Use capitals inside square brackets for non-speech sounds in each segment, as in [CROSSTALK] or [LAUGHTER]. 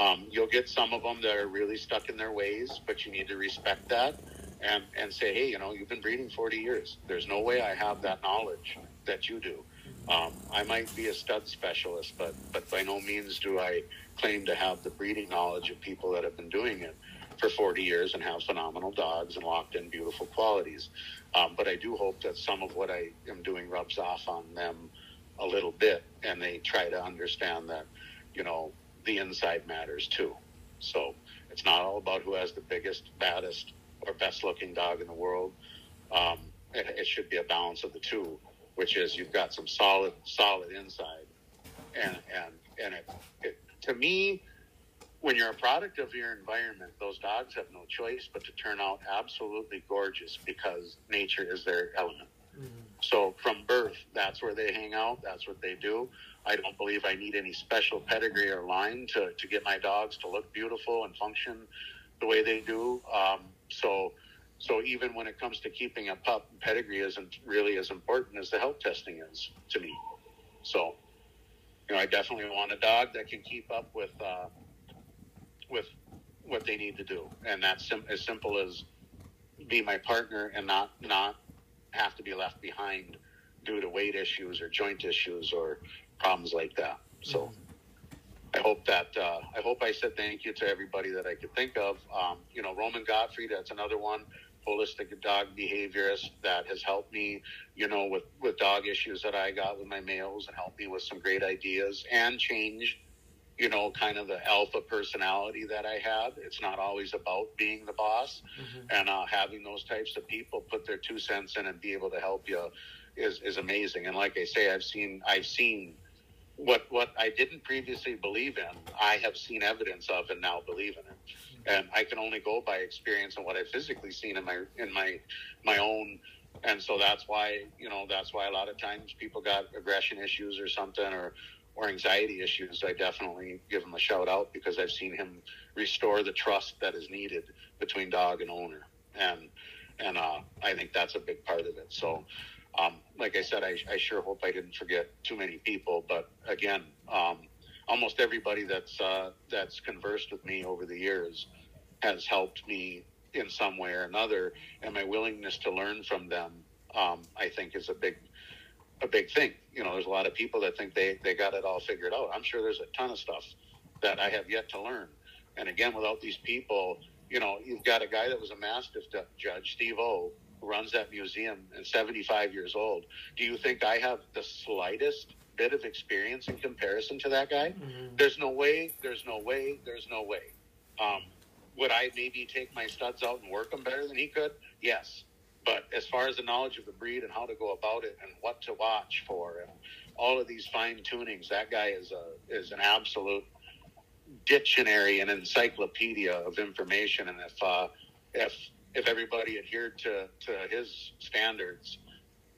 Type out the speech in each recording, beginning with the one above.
Um, you'll get some of them that are really stuck in their ways, but you need to respect that and, and say, hey, you know, you've been breeding 40 years. There's no way I have that knowledge that you do. Um, I might be a stud specialist, but, but by no means do I claim to have the breeding knowledge of people that have been doing it for 40 years and have phenomenal dogs and locked in beautiful qualities. Um, but I do hope that some of what I am doing rubs off on them a little bit and they try to understand that, you know, the inside matters too. So it's not all about who has the biggest, baddest, or best looking dog in the world. Um, it, it, should be a balance of the two, which is you've got some solid, solid inside, and and and it, it to me, when you're a product of your environment, those dogs have no choice but to turn out absolutely gorgeous because nature is their element. Mm-hmm. So from birth, that's where they hang out. That's what they do. I don't believe I need any special pedigree or line to, to get my dogs to look beautiful and function the way they do. Um, so, so even when it comes to keeping a pup, pedigree isn't really as important as the health testing is to me. So, you know, I definitely want a dog that can keep up with uh, with what they need to do, and that's sim- as simple as be my partner and not not have to be left behind due to weight issues or joint issues or problems like that. So mm-hmm. I hope that uh, I hope I said thank you to everybody that I could think of. Um, you know, Roman Godfrey, that's another one, holistic dog behaviorist that has helped me. You know, with with dog issues that I got with my males and helped me with some great ideas and change. You know, kind of the alpha personality that I have. It's not always about being the boss, mm-hmm. and uh, having those types of people put their two cents in and be able to help you is is amazing. And like I say, I've seen I've seen what what I didn't previously believe in, I have seen evidence of and now believe in it. And I can only go by experience and what I've physically seen in my in my my own and so that's why, you know, that's why a lot of times people got aggression issues or something or or anxiety issues. I definitely give him a shout out because I've seen him restore the trust that is needed between dog and owner. And and uh, I think that's a big part of it. So um, like I said, I, I, sure hope I didn't forget too many people. But again, um, almost everybody that's uh, that's conversed with me over the years has helped me in some way or another, and my willingness to learn from them, um, I think, is a big a big thing. You know, there's a lot of people that think they they got it all figured out. I'm sure there's a ton of stuff that I have yet to learn. And again, without these people, you know, you've got a guy that was a mastiff judge, Steve O, runs that museum and 75 years old. Do you think I have the slightest bit of experience in comparison to that guy? Mm-hmm. There's no way. There's no way. There's no way. Um, would I maybe take my studs out and work them better than he could? Yes. But as far as the knowledge of the breed and how to go about it and what to watch for and all of these fine tunings, that guy is a is an absolute dictionary and encyclopedia of information. And if uh, if if everybody adhered to, to his standards,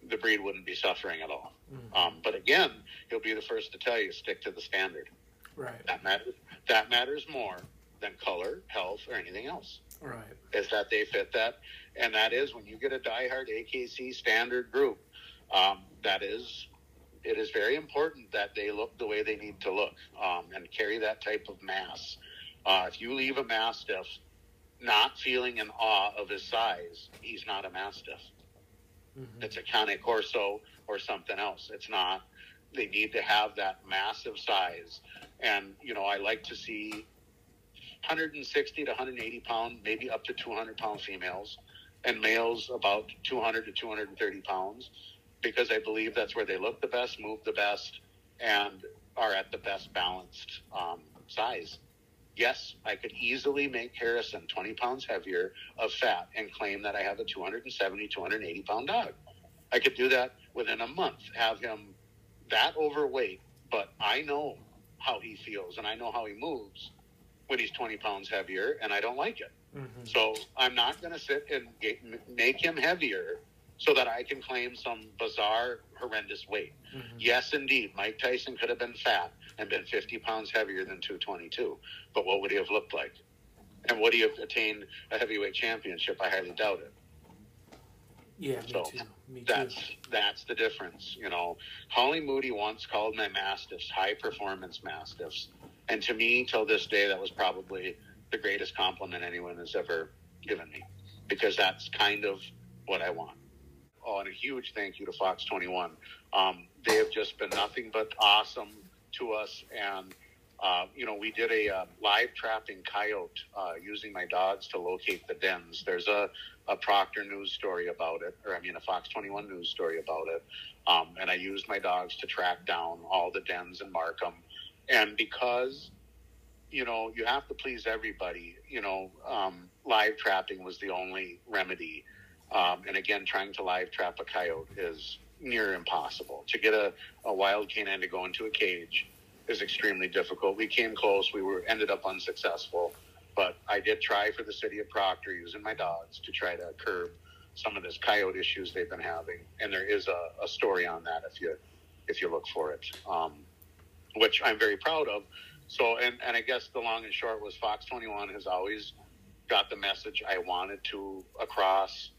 the breed wouldn't be suffering at all. Mm-hmm. Um, but again, he'll be the first to tell you stick to the standard. Right. That matters. That matters more than color, health, or anything else. Right. Is that they fit that, and that is when you get a diehard AKC standard group. Um, that is, it is very important that they look the way they need to look um, and carry that type of mass. Uh, if you leave a mastiff not feeling in awe of his size, he's not a mastiff. Mm-hmm. It's a Cane Corso or something else. It's not. They need to have that massive size. And, you know, I like to see 160 to 180 pound, maybe up to 200 pound females, and males about 200 to 230 pounds, because I believe that's where they look the best, move the best, and are at the best balanced um, size yes, I could easily make Harrison 20 pounds heavier of fat and claim that I have a 270, 280 pound dog. I could do that within a month, have him that overweight, but I know how he feels and I know how he moves when he's 20 pounds heavier, and I don't like it. Mm-hmm. So I'm not going to sit and get, make him heavier so that I can claim some bizarre, horrendous weight. Mm-hmm. Yes, indeed, Mike Tyson could have been fat and been 50 pounds heavier than 222, but what would he have looked like? And would he have attained a heavyweight championship? I highly doubt it. Yeah, me so too. Me that's too. that's the difference. You know, Holly Moody once called my mastiffs high performance mastiffs, and to me, till this day, that was probably the greatest compliment anyone has ever given me, because that's kind of what I want. Oh, and a huge thank you to Fox 21. Um, they have just been nothing but awesome to us, and uh, you know, we did a uh, live trapping coyote uh, using my dogs to locate the dens. There's a, a Proctor news story about it, or I mean, a Fox 21 news story about it. Um, and I used my dogs to track down all the dens and mark them. And because, you know, you have to please everybody, you know, um, live trapping was the only remedy. Um, and again, trying to live trap a coyote is near impossible. To get a, a wild canine to go into a cage is extremely difficult. We came close. We were ended up unsuccessful, but I did try for the city of Proctor using my dogs to try to curb some of this coyote issues they've been having. And there is a, a story on that if you if you look for it, um, which I'm very proud of. So, and, and I guess the long and short was Fox 21 has always got the message I wanted to across.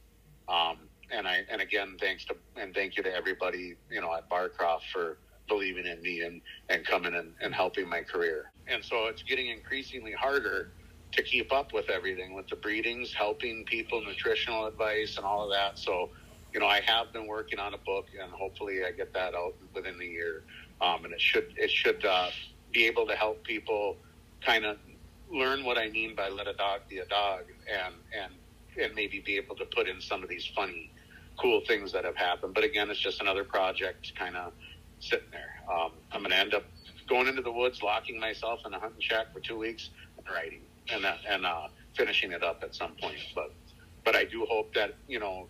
Um, and I, and again, thanks to, and thank you to everybody, you know, at Barcroft for believing in me and, and coming and, and helping my career. And so it's getting increasingly harder to keep up with everything with the breedings, helping people, nutritional advice, and all of that. So, you know, I have been working on a book, and hopefully, I get that out within the year. Um, and it should it should uh, be able to help people kind of learn what I mean by let a dog be a dog, and and and maybe be able to put in some of these funny, cool things that have happened. But again, it's just another project, kind of sitting there. Um, I'm going to end up going into the woods, locking myself in a hunting shack for two weeks, and writing, and that, and uh, finishing it up at some point. But but I do hope that you know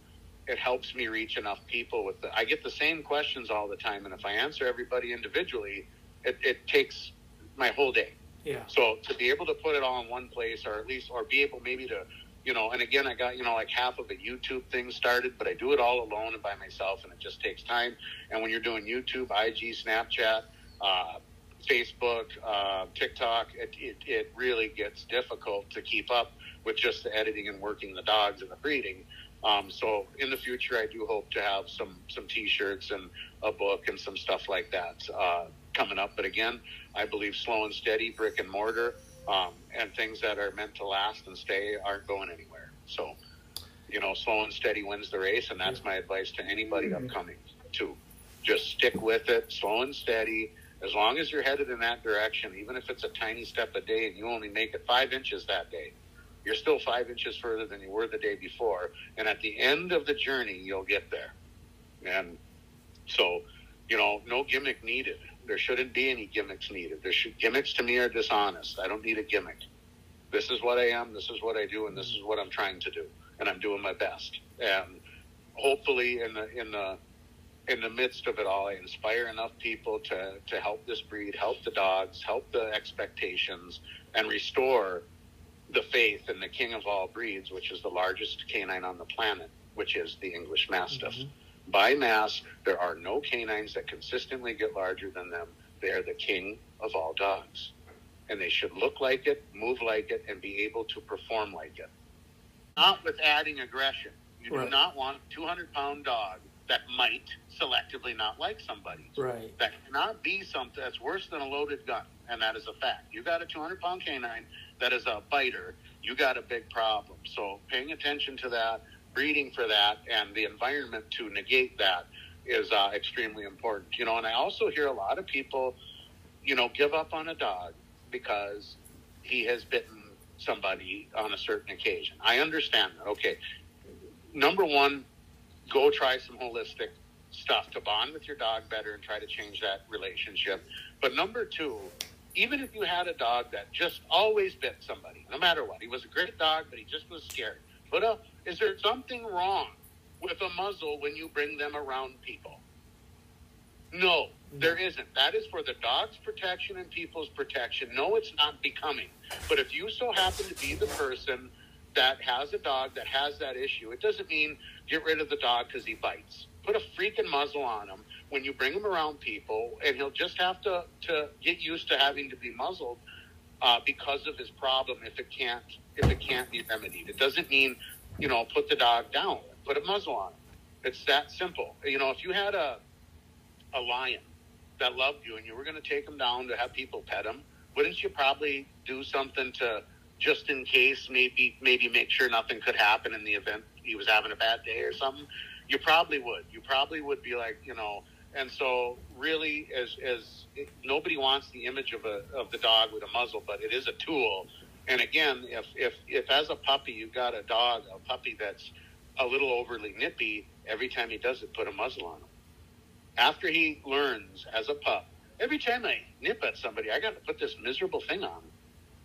it helps me reach enough people with the. I get the same questions all the time, and if I answer everybody individually, it, it takes my whole day. Yeah. So to be able to put it all in one place, or at least, or be able maybe to you know, and again, I got, you know, like half of a YouTube thing started, but I do it all alone and by myself, and it just takes time. And when you're doing YouTube, IG, Snapchat, uh, Facebook, uh, TikTok, it, it, it really gets difficult to keep up with just the editing and working the dogs and the breeding. Um, so in the future, I do hope to have some some T-shirts and a book and some stuff like that uh, coming up. But again, I believe slow and steady, brick and mortar um, and things that are meant to last and stay aren't going anywhere. So, you know, slow and steady wins the race, and that's my advice to anybody mm-hmm. upcoming too. Just stick with it, slow and steady. As long as you're headed in that direction, even if it's a tiny step a day and you only make it five inches that day, you're still five inches further than you were the day before. And at the end of the journey, you'll get there. And so, you know, no gimmick needed. There shouldn't be any gimmicks needed. There should gimmicks to me are dishonest. I don't need a gimmick. This is what I am. This is what I do, and this is what I'm trying to do, and I'm doing my best. And hopefully, in the in the in the midst of it all, I inspire enough people to to help this breed, help the dogs, help the expectations, and restore the faith in the king of all breeds, which is the largest canine on the planet, which is the English Mastiff. Mm-hmm by mass, there are no canines that consistently get larger than them. They are the king of all dogs. And they should look like it, move like it, and be able to perform like it. Not with adding aggression. You right. do not want a 200 pound dog that might selectively not like somebody. Right. That cannot be something that's worse than a loaded gun. And that is a fact. You got a 200 pound canine that is a biter, you got a big problem. So paying attention to that breeding for that and the environment to negate that is uh, extremely important. You know, and I also hear a lot of people, you know, give up on a dog because he has bitten somebody on a certain occasion. I understand that. Okay. Number one, go try some holistic stuff to bond with your dog better and try to change that relationship. But number two, even if you had a dog that just always bit somebody, no matter what, he was a great dog, but he just was scared. Put a is there something wrong with a muzzle when you bring them around people? No, there isn't. That is for the dog's protection and people's protection. No, it's not becoming. But if you so happen to be the person that has a dog that has that issue, it doesn't mean get rid of the dog because he bites. Put a freaking muzzle on him when you bring him around people, and he'll just have to, to get used to having to be muzzled uh, because of his problem if it can't if it can't be remedied. It doesn't mean you know put the dog down, put a muzzle on. Him. It's that simple. You know, if you had a a lion that loved you and you were going to take him down to have people pet him, wouldn't you probably do something to just in case maybe maybe make sure nothing could happen in the event he was having a bad day or something? You probably would. You probably would be like, you know, and so really as as nobody wants the image of a of the dog with a muzzle, but it is a tool. And again, if if if as a puppy you've got a dog, a puppy that's a little overly nippy, every time he does it, put a muzzle on him after he learns as a pup, every time I nip at somebody, I got to put this miserable thing on.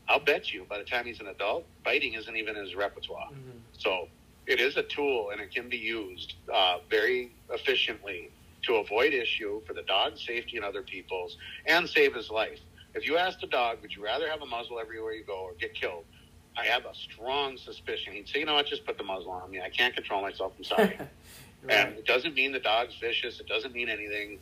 I'll bet you by the time he's an adult, biting isn't even in his repertoire. Mm-hmm. So it is a tool and it can be used uh, very efficiently to avoid issue for the dog's safety and other people's and save his life. If you asked a dog, would you rather have a muzzle everywhere you go or get killed? I have a strong suspicion he'd say, you know what, just put the muzzle on me. I can't control myself. I'm sorry. [LAUGHS] Right. And it doesn't mean the dog's vicious. It doesn't mean anything.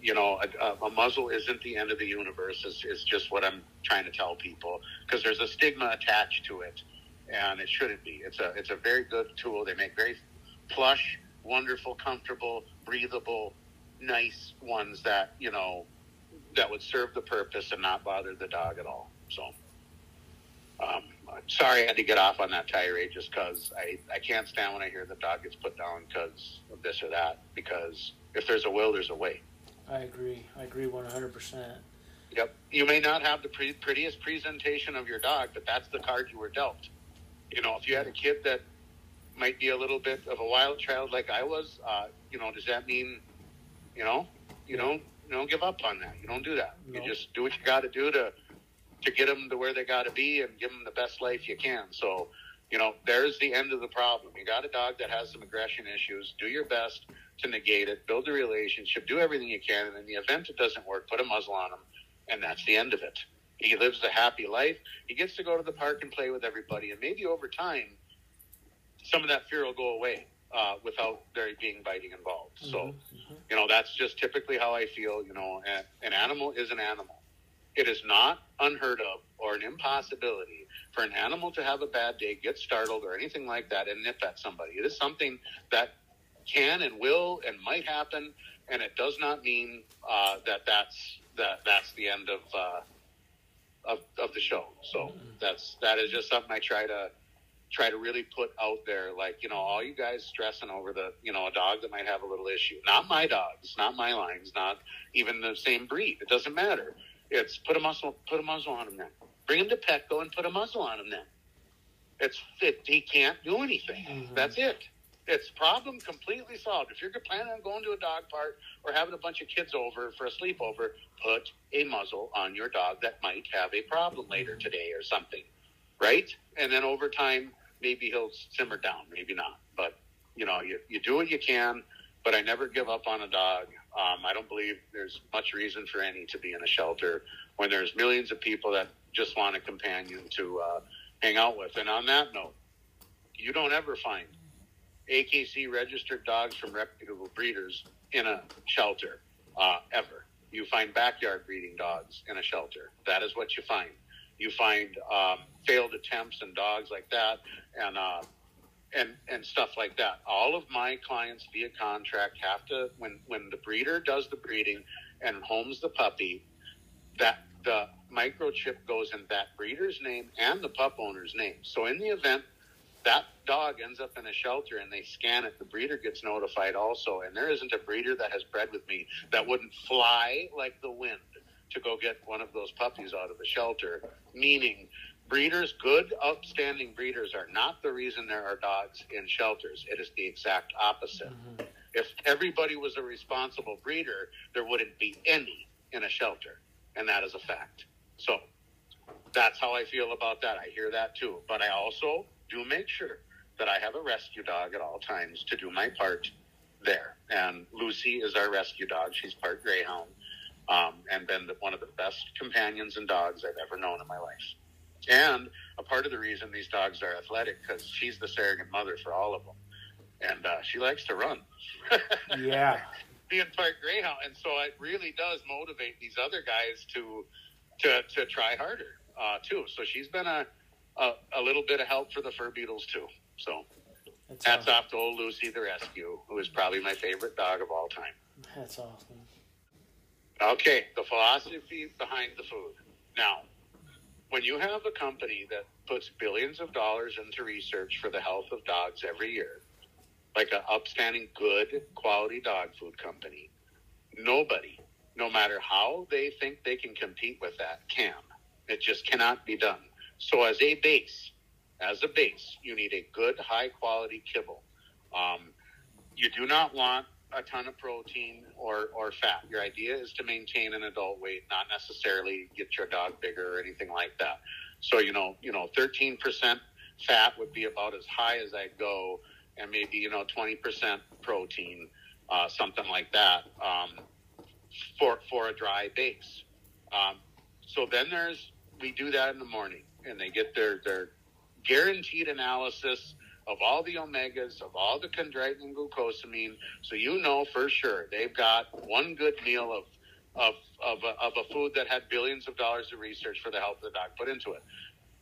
You know, a, a muzzle isn't the end of the universe. It's, is just what I'm trying to tell people because there's a stigma attached to it, and it shouldn't be. It's a it's a very good tool. They make very plush, wonderful, comfortable, breathable, nice ones that you know that would serve the purpose and not bother the dog at all. So. Um, sorry I had to get off on that tirade just because I, I can't stand when I hear the dog gets put down because of this or that. Because if there's a will, there's a way. I agree. I agree 100%. Yep. You may not have the pre- prettiest presentation of your dog, but that's the card you were dealt. You know, if you had a kid that might be a little bit of a wild child like I was, uh, you know, does that mean, you know, you don't you don't give up on that. You don't do that. Nope. You just do what you got to do to to get them to where they got to be and give them the best life you can. So, you know, there's the end of the problem. You got a dog that has some aggression issues. Do your best to negate it. Build a relationship. Do everything you can. And in the event it doesn't work, put a muzzle on him, and that's the end of it. He lives a happy life. He gets to go to the park and play with everybody, and maybe over time, some of that fear will go away. Uh, without there being biting involved. So, mm-hmm. mm-hmm. you know, that's just typically how I feel. You know, an, an animal is an animal. It is not unheard of or an impossibility for an animal to have a bad day, get startled, or anything like that, and nip at somebody. It is something that can and will and might happen, and it does not mean uh, that that's that that's the end of, uh, of of the show. So that's that is just something I try to try to really put out there. Like you know, all you guys stressing over the you know a dog that might have a little issue. Not my dogs, not my lines, not even the same breed. It doesn't matter it's put a muzzle, put a muzzle on him then. Bring him to Petco and put a muzzle on him then. It's fit. He can't do anything. Mm-hmm. That's it. It's problem completely solved. If you're planning on going to a dog park or having a bunch of kids over for a sleepover, put a muzzle on your dog that might have a problem later mm-hmm. today or something, right? And then over time, maybe he'll simmer down, maybe not. But you know, you, you do what you can. But I never give up on a dog. Um, I don't believe there's much reason for any to be in a shelter when there's millions of people that just want a companion to uh, hang out with. And on that note, you don't ever find AKC registered dogs from reputable breeders in a shelter uh, ever. You find backyard breeding dogs in a shelter. That is what you find. You find um, failed attempts and dogs like that, and uh, and and stuff like that. All of my clients via contract have to when when the breeder does the breeding and homes the puppy, that the microchip goes in that breeder's name and the pup owner's name. So in the event that dog ends up in a shelter and they scan it, the breeder gets notified also. And there isn't a breeder that has bred with me that wouldn't fly like the wind to go get one of those puppies out of the shelter, meaning breeders, good, upstanding breeders, are not the reason there are dogs in shelters. It is the exact opposite. Mm-hmm. If everybody was a responsible breeder, there wouldn't be any in a shelter, and that is a fact. So that's how I feel about that. I hear that too. But I also do make sure that I have a rescue dog at all times to do my part there. And Lucy is our rescue dog. She's part greyhound um, and been the, one of the best companions and dogs I've ever known in my life. And a part of the reason these dogs are athletic because she's the surrogate mother for all of them, and uh, she likes to run. [LAUGHS] yeah, being part greyhound, and so it really does motivate these other guys to to to try harder uh, too. So she's been a, a, a little bit of help for the Fur Beatles too. So that's hats awesome. off to old Lucy the rescue, who is probably my favorite dog of all time. That's awesome. Okay, the philosophy behind the food. Now, when you have a company that puts billions of dollars into research for the health of dogs every year, like an upstanding, good quality dog food company, nobody, no matter how they think they can compete with that, can. It just cannot be done. So, as a base, as a base, you need a good, high quality kibble. Um, you do not want a ton of protein or, or fat. Your idea is to maintain an adult weight, not necessarily get your dog bigger or anything like that. So, you know, you know, 13% fat would be about as high as I'd go and maybe, you know, 20% protein, uh, something like that, um, for, for a dry base. Um, so then there's, we do that in the morning and they get their, their guaranteed analysis of all the omegas, of all the chondroitin and glucosamine. So you know for sure they've got one good meal of of of a, of a food that had billions of dollars of research for the health of the dog put into it.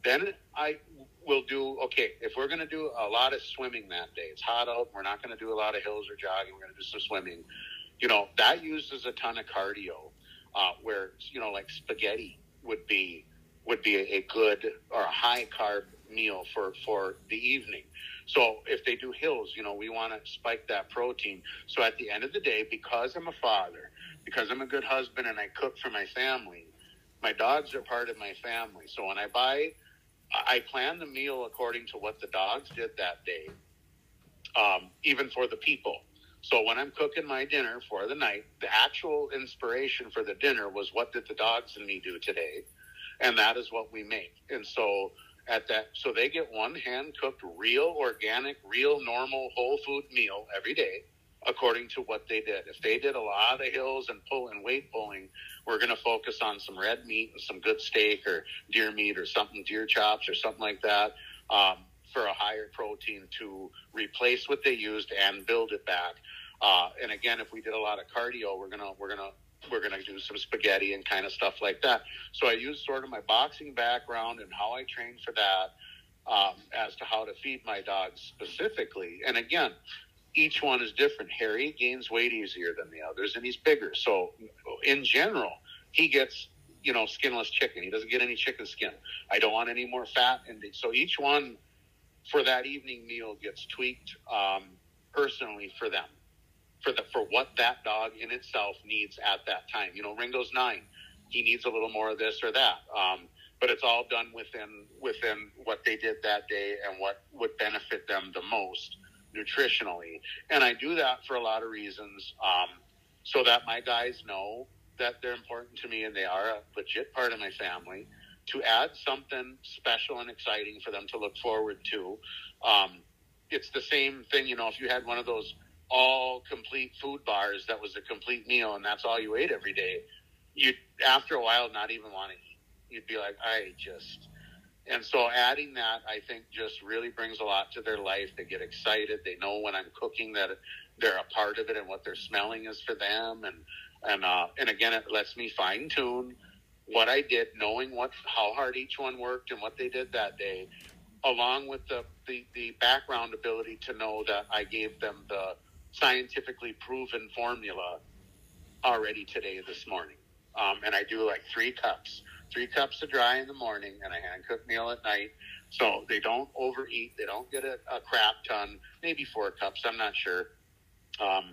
Then I will do okay if we're going to do a lot of swimming that day. It's hot out. We're not going to do a lot of hills or jogging. We're going to do some swimming. You know that uses a ton of cardio. Uh, where you know like spaghetti would be would be a, a good or a high carb meal for for the evening. So if they do hills, you know, we want to spike that protein. So at the end of the day, because I'm a father, because I'm a good husband and I cook for my family, my dogs are part of my family. So when I buy, I plan the meal according to what the dogs did that day, um, even for the people. So when I'm cooking my dinner for the night, the actual inspiration for the dinner was what did the dogs and me do today? And that is what we make. And so at that. So they get one hand cooked, real, organic, real, normal, whole food meal every day, according to what they did. If they did a lot of hills and pull and weight pulling, we're going to focus on some red meat and some good steak or deer meat or something, deer chops or something like that. Um, for a higher protein to replace what they used and build it back. Uh, and again, if we did a lot of cardio, we're gonna we're gonna we're going to do some spaghetti and kind of stuff like that. So I use sort of my boxing background and how I train for that um, as to how to feed my dogs specifically. And again, each one is different. Harry gains weight easier than the others, and he's bigger. So in general, he gets you know skinless chicken. He doesn't get any chicken skin. I don't want any more fat, and so each one for that evening meal gets tweaked um, personally for them for the for what that dog in itself needs at that time. You know, Ringo's nine; he needs a little more of this or that. Um, but it's all done within within what they did that day and what would benefit them the most nutritionally. And I do that for a lot of reasons, um, so that my guys know that they're important to me and they are a legit part of my family. To add something special and exciting for them to look forward to. Um, it's the same thing, you know, if you had one of those all complete food bars that was a complete meal and that's all you ate every day, you'd after a while not even want to eat. You'd be like, I just and so adding that I think just really brings a lot to their life. They get excited. They know when I'm cooking that they're a part of it and what they're smelling is for them and and uh, and again it lets me fine tune what I did, knowing what how hard each one worked and what they did that day, along with the, the, the background ability to know that I gave them the scientifically proven formula already today this morning. Um, and I do like three cups, three cups of dry in the morning and a hand cooked meal at night. So they don't overeat. They don't get a, a crap ton, maybe four cups. I'm not sure. Um,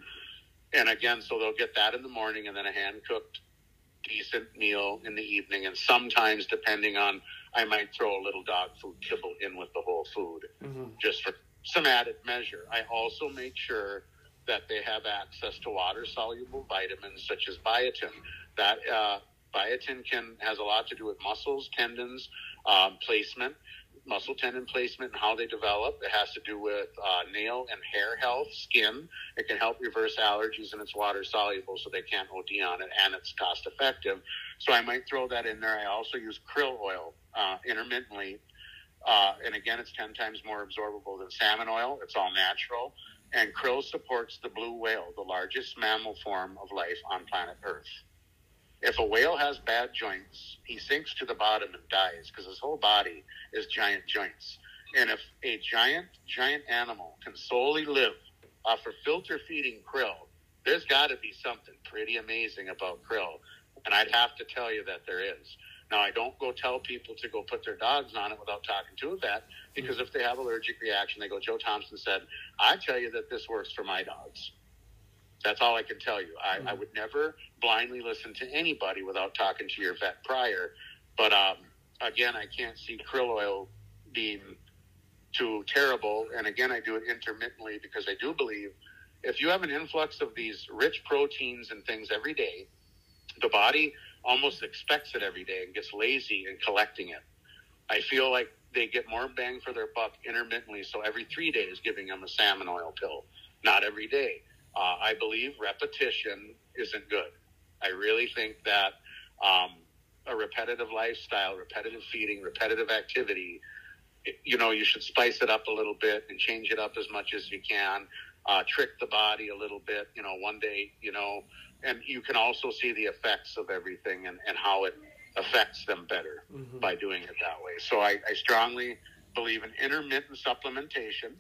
and again, so they'll get that in the morning and then a hand cooked decent meal in the evening. And sometimes, depending on, I might throw a little dog food kibble in with the whole food mm-hmm. just for some added measure. I also make sure that they have access to water soluble vitamins such as biotin. That uh, biotin can has a lot to do with muscles, tendons, um, placement. muscle tendon placement and how they develop. It has to do with uh, nail and hair health, skin. It can help reverse allergies and it's water soluble so they can't OD on it and it's cost effective. So I might throw that in there. I also use krill oil uh, intermittently. Uh, and again, it's 10 times more absorbable than salmon oil. It's all natural. And krill supports the blue whale, the largest mammal form of life on planet Earth. If a whale has bad joints, he sinks to the bottom and dies because his whole body is giant joints. And if a giant, giant animal can solely live off of filter feeding krill, there's got to be something pretty amazing about krill. And I'd have to tell you that there is. Now, I don't go tell people to go put their dogs on it without talking to a vet because if they have allergic reaction, they go, Joe Thompson said, I tell you that this works for my dogs. That's all I can tell you. I, I would never blindly listen to anybody without talking to your vet prior. But um, again, I can't see krill oil being too terrible. And again, I do it intermittently because I do believe if you have an influx of these rich proteins and things every day, the body almost expects it every day and gets lazy in collecting it. I feel like they get more bang for their buck intermittently. So every three days, giving them a salmon oil pill, not every day. Uh, I believe repetition isn't good. I really think that um, a repetitive lifestyle, repetitive feeding, repetitive activity, you know, you should spice it up a little bit and change it up as much as you can. Uh, trick the body a little bit, you know, one day, you know, and you can also see the effects of everything and, and how it affects them better mm-hmm. by doing it that way. So I, I strongly believe in intermittent supplementation.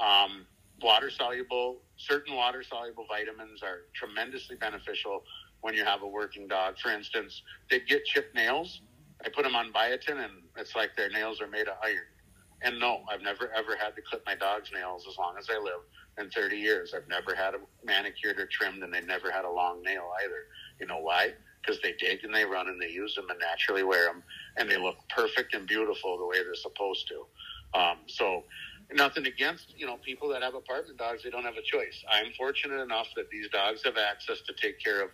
Um, water soluble, certain water soluble vitamins are tremendously beneficial when you have a working dog. For instance, they get chipped nails. I put them on biotin, and it's like their nails are made of iron. And no, I've never ever had to clip my dog's nails as long as I live in 30 years. I've never had them manicured or trimmed, and they never had a long nail either. You know why? Because they dig and they run and they use them and naturally wear them, and they look perfect and beautiful the way they're supposed to. Um, so nothing against you know people that have apartment dogs; they don't have a choice. I'm fortunate enough that these dogs have access to take care of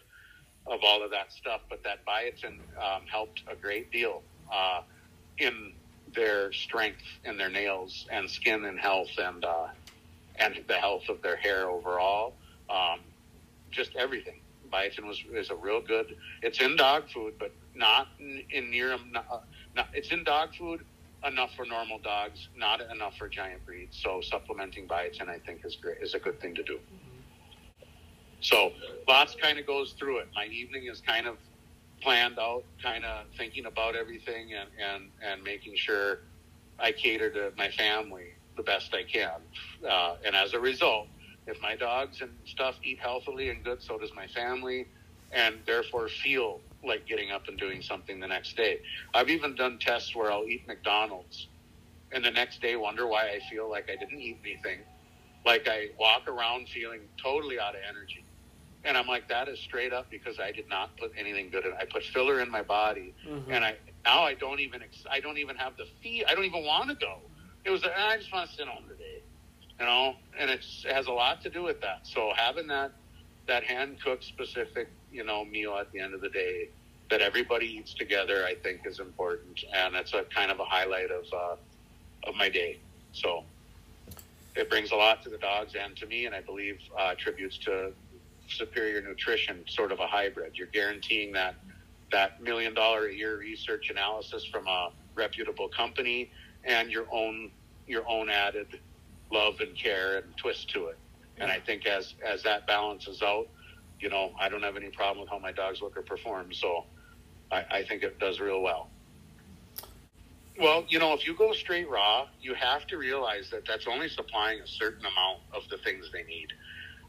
of all of that stuff. But that biotin um, helped a great deal uh, in their strength and their nails and skin and health and uh, and the health of their hair overall. Um, just everything. Biotin was is a real good. It's in dog food, but not in, near. Not, not, it's in dog food enough for normal dogs, not enough for giant breeds. So supplementing biotin, I think, is great, is a good thing to do. So lots kind of goes through it. My evening is kind of planned out, kind of thinking about everything and, and, and making sure I cater to my family the best I can. Uh, and as a result, if my dogs and stuff eat healthily and good, so does my family, and therefore feel like getting up and doing something the next day. I've even done tests where I'll eat McDonald's and the next day wonder why I feel like I didn't eat anything. Like I walk around feeling totally out of energy. And I'm like, that is straight up because I did not put anything good in. I put filler in my body, mm-hmm. and I now I don't even I don't even have the fee. I don't even want to go. It was I just want to sit home today, you know. And it has a lot to do with that. So having that that hand cooked specific you know meal at the end of the day that everybody eats together, I think is important, and it's a kind of a highlight of uh, of my day. So it brings a lot to the dogs and to me, and I believe uh, tributes to superior nutrition, sort of a hybrid. You're guaranteeing that that million dollar a year research analysis from a reputable company and your own your own added love and care and twist to it. And I think as as that balances out, you know, I don't have any problem with how my dogs look or perform. So I, I think it does real well. Well, you know, if you go straight raw, you have to realize that that's only supplying a certain amount of the things they need.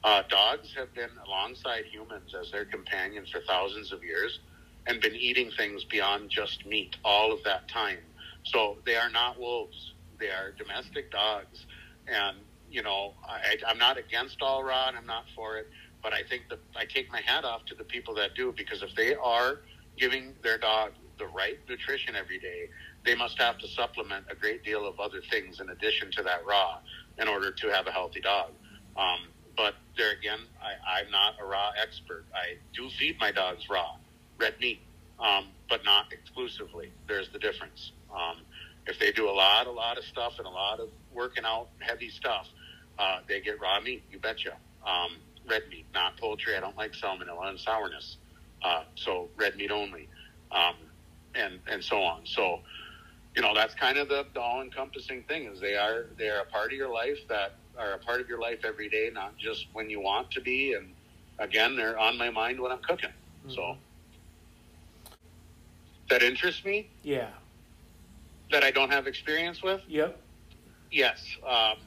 Uh, dogs have been alongside humans as their companions for thousands of years and been eating things beyond just meat all of that time. So they are not wolves. They are domestic dogs. And, you know, I, I'm not against all raw I'm not for it. But I think that I take my hat off to the people that do because if they are giving their dog the right nutrition every day, they must have to supplement a great deal of other things in addition to that raw in order to have a healthy dog. Um, but there again, I, I'm not a raw expert. I do feed my dogs raw, red meat, um, but not exclusively. There's the difference. Um, if they do a lot, a lot of stuff and a lot of working out heavy stuff, uh, they get raw meat. You betcha. Um, red meat, not poultry. I don't like salmonella and sourness. Uh, so red meat only, um, and and so on. So, you know, that's kind of the, the all encompassing thing is they are they are a part of your life that are a part of your life every day, not just when you want to be. And again, they're on my mind when I'm cooking. Mhm. So that interests me Yeah. That I don't have experience with. Yep. Yes, um,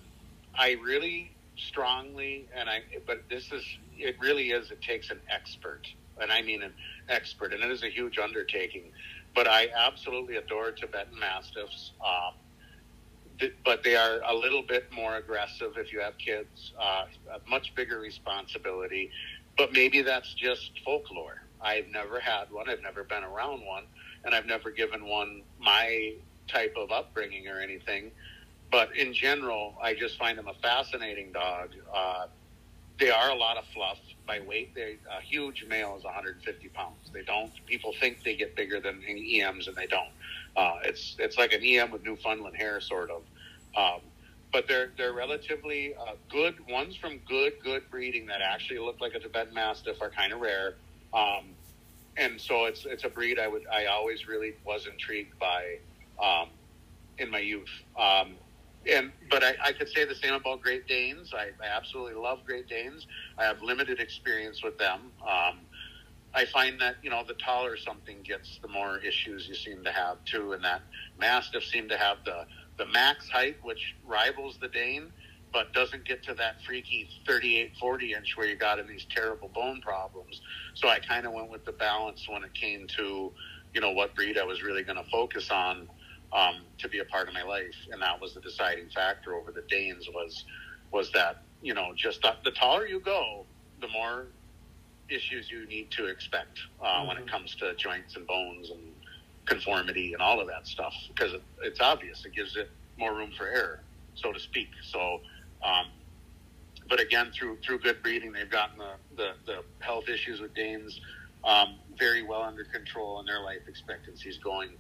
I really strongly, and I. But this is it. Really is. It takes an expert, and I mean an expert, and it is a huge undertaking. But I absolutely adore Tibetan Mastiffs. Um, th- but they are a little bit more aggressive if you have kids. Uh, a much bigger responsibility. But maybe that's just folklore. I've never had one. I've never been around one, and I've never given one my type of upbringing or anything. But in general, I just find them a fascinating dog. Uh, they are a lot of fluff by weight. They a huge male is 150 pounds. They don't. People think they get bigger than EMs, and they don't. Uh, it's it's like an EM with Newfoundland hair, sort of. Um, but they're they're relatively uh, good ones from good good breeding that actually look like a Tibetan Mastiff are kind of rare. Um, and so it's it's a breed I would I always really was intrigued by um, in my youth. Um, and but I, I could say the same about Great Danes. I, I absolutely love Great Danes. I have limited experience with them. Um, I find that you know the taller something gets, the more issues you seem to have too. And that Mastiff seem to have the the max height, which rivals the Dane, but doesn't get to that freaky 38, 40 inch where you got in these terrible bone problems. So I kind of went with the balance when it came to, you know, what breed I was really going to focus on um, to be a part of my life, and that was the deciding factor over the Danes. Was was that you know just the, the taller you go, the more issues you need to expect uh, when it Mhm. comes to joints and bones and conformity and all of that stuff because it, it's obvious it gives it more room for error, so to speak. So, um, but again, through through good breeding, they've gotten the, the, the health issues with Danes um, very well under control, and their life expectancy is going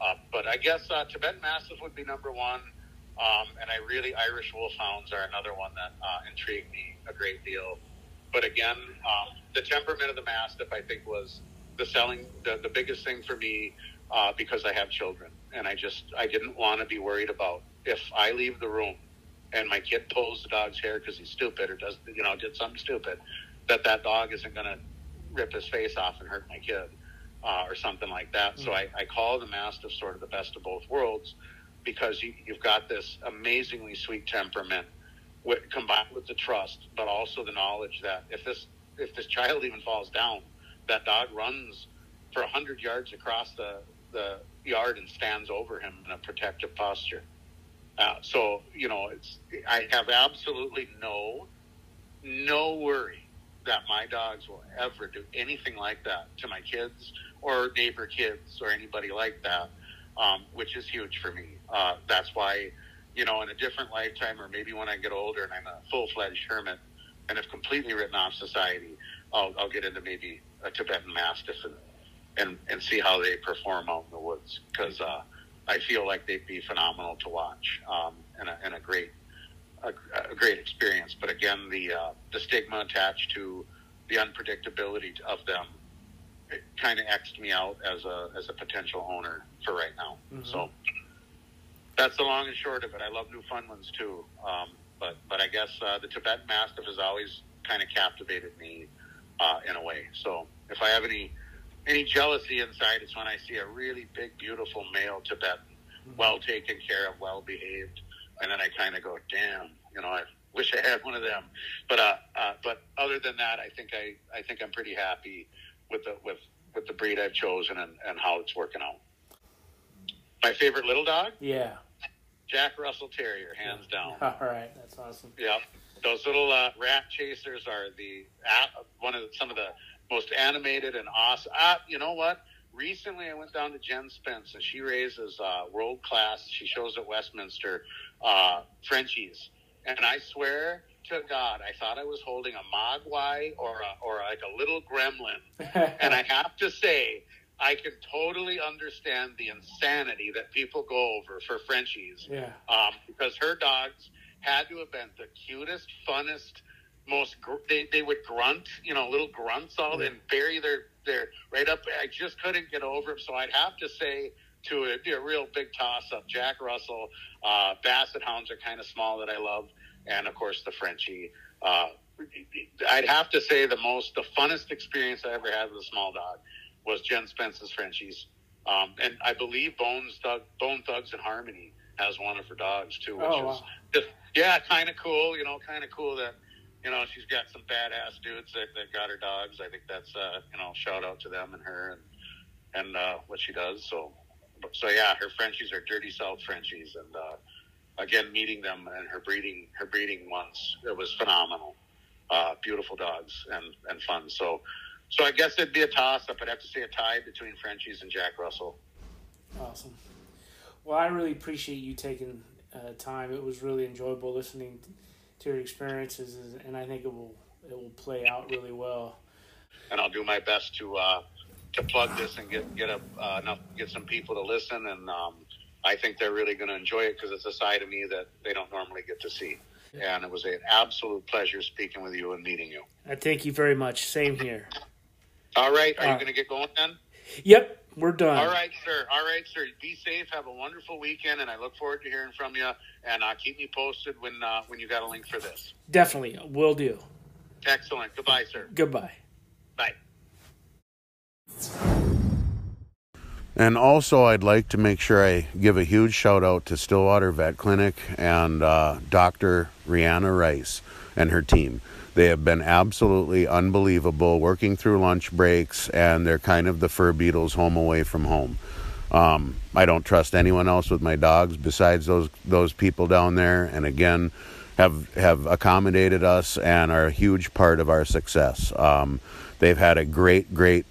up. But I guess uh, Tibetan Mastiff would be number one, um, and I really Irish Wolfhounds are another one that uh, intrigued me a great deal. But again, um, the temperament of the Mastiff, I think, was the selling the, the biggest thing for me uh, because I have children, and I just I didn't want to be worried about if I leave the room and my kid pulls the dog's hair because he's stupid or does you know did something stupid, that that dog isn't going to rip his face off and hurt my kid uh, or something like that. So I, I call the Mastiff sort of the best of both worlds because you, you've got this amazingly sweet temperament with, combined with the trust, but also the knowledge that if this if this child even falls down, that dog runs for a hundred yards across the the yard and stands over him in a protective posture. Uh, so you know, it's I have absolutely no no worry that my dogs will ever do anything like that to my kids or neighbor kids or anybody like that, um, which is huge for me. Uh, that's why, you know, in a different lifetime or maybe when I get older and I'm a full fledged hermit and have completely written off society, I'll, I'll get into maybe a Tibetan Mastiff and, and, and see how they perform out in the woods because uh, I feel like they'd be phenomenal to watch um, and, a, and a great a, a great experience. But again, the uh, the stigma attached to the unpredictability of them it kind of xed me out as a as a potential owner for right now. Mhm. So that's the long and short of it. I love Newfoundlands too, um, but but I guess uh, the Tibetan Mastiff has always kind of captivated me uh, in a way. So if I have any any jealousy inside, it's when I see a really big, beautiful male Tibetan, well taken care of, well behaved, and then I kind of go, damn, you know, I wish I had one of them. But uh, uh, but other than that, I think I I think I'm pretty happy with the with with the breed I've chosen and, and how it's working out. My favorite little dog, Yeah. Jack Russell Terrier, hands down. [LAUGHS] All right. That's awesome. Yep. Those little uh, rat chasers are the uh, one of the, some of the most animated and awesome. Uh, you know what? Recently, I went down to Jen Spence, and she raises uh, world class. She shows at Westminster uh, Frenchies, and I swear to God, I thought I was holding a mogwai or a, or like a little gremlin. [LAUGHS] And I have to say, I can totally understand the insanity that people go over for Frenchies. Yeah. Um, because her dogs had to have been the cutest, funnest, most. Gr- they they would grunt, you know, little grunts all Yeah. and bury their their right up. I just couldn't get over them. So I'd have to say to be a real big toss up. Jack Russell, uh, Basset Hounds are kind of small that I love, and of course the Frenchie. Uh, I'd have to say the most, the funnest experience I ever had with a small dog was Jen Spence's Frenchies. Um, and I believe Bones Thug, Bone Thugs and Harmony has one of her dogs too, which Oh, is wow. just, yeah, kind of cool. You know, kind of cool that you know she's got some badass dudes that, that got her dogs. I think that's uh, you know shout out to them and her and and uh, what she does. So so yeah, her Frenchies are Dirty South Frenchies, and uh, again meeting them and her breeding her breeding ones, it was phenomenal. Uh, beautiful dogs and and fun. So. So I guess it'd be a toss up. I'd have to say a tie between Frenchies and Jack Russell. Awesome. Well, I really appreciate you taking uh, time. It was really enjoyable listening to your experiences, and I think it will it will play out really well. and I'll do my best to uh, to plug this and get get a, uh, enough get some people to listen. And um, I think they're really going to enjoy it because it's a side of me that they don't normally get to see. And it was an absolute pleasure speaking with you and meeting you. I thank you very much. Same here. All right, are you Uh, going to get going then? Yep, we're done. All right, sir. All right, sir. Be safe. Have a wonderful weekend, and I look forward to hearing from you. And uh, keep me posted when uh, when you got a link for this. Definitely, will do. Excellent. Goodbye, sir. Goodbye. Bye. And also, I'd like to make sure I give a huge shout out to Stillwater Vet Clinic and uh, Dr. Rihanna Rice and her team. They have been absolutely unbelievable working through lunch breaks, and they're kind of the Fur Beatles home away from home. Um, I don't trust anyone else with my dogs besides those those people down there, and again, have have accommodated us and are a huge part of our success. Um, they've had a great, great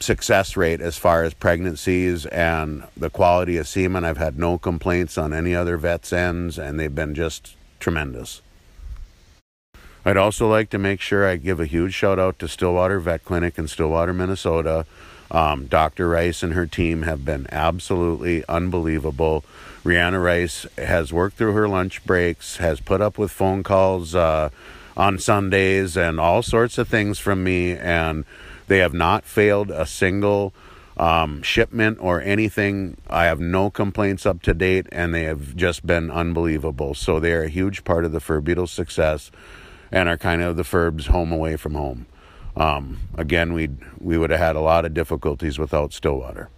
success rate as far as pregnancies and the quality of semen. I've had no complaints on any other vets' ends, and they've been just tremendous. I'd also like to make sure I give a huge shout out to Stillwater Vet Clinic in Stillwater, Minnesota. Um, Dr. Rice and her team have been absolutely unbelievable. Rihanna Rice has worked through her lunch breaks, has put up with phone calls uh, on Sundays, and all sorts of things from me, and they have not failed a single um, shipment or anything. I have no complaints up to date, and they have just been unbelievable. So they are a huge part of the Fur Beatle's success, and are kind of the Furb's home away from home. Um, again, we we would have had a lot of difficulties without Stillwater.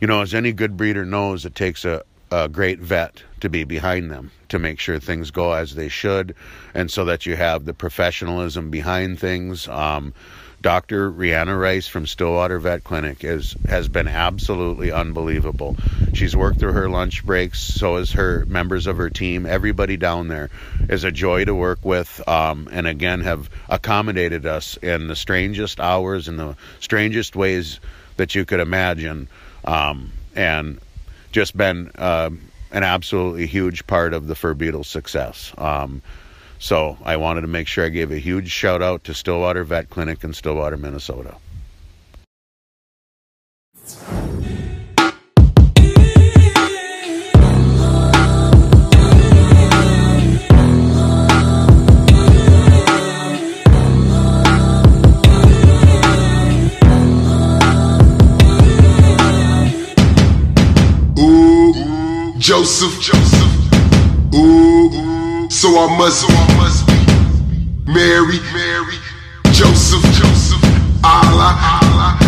You know, as any good breeder knows, it takes a, a great vet to be behind them to make sure things go as they should, and so that you have the professionalism behind things. Um, Dr. Rihanna Rice from Stillwater Vet Clinic is has been absolutely unbelievable. She's worked through her lunch breaks, so has her members of her team. Everybody down there is a joy to work with, um, and again have accommodated us in the strangest hours and the strangest ways that you could imagine, um, and just been uh, an absolutely huge part of the Fur Beatle's success. Um, so I wanted to make sure I gave a huge shout out to Stillwater Vet Clinic in Stillwater, Minnesota. Joseph, Joseph. Ooh, so I must, so I must be Mary, Mary, Joseph, Joseph, Allah, Allah.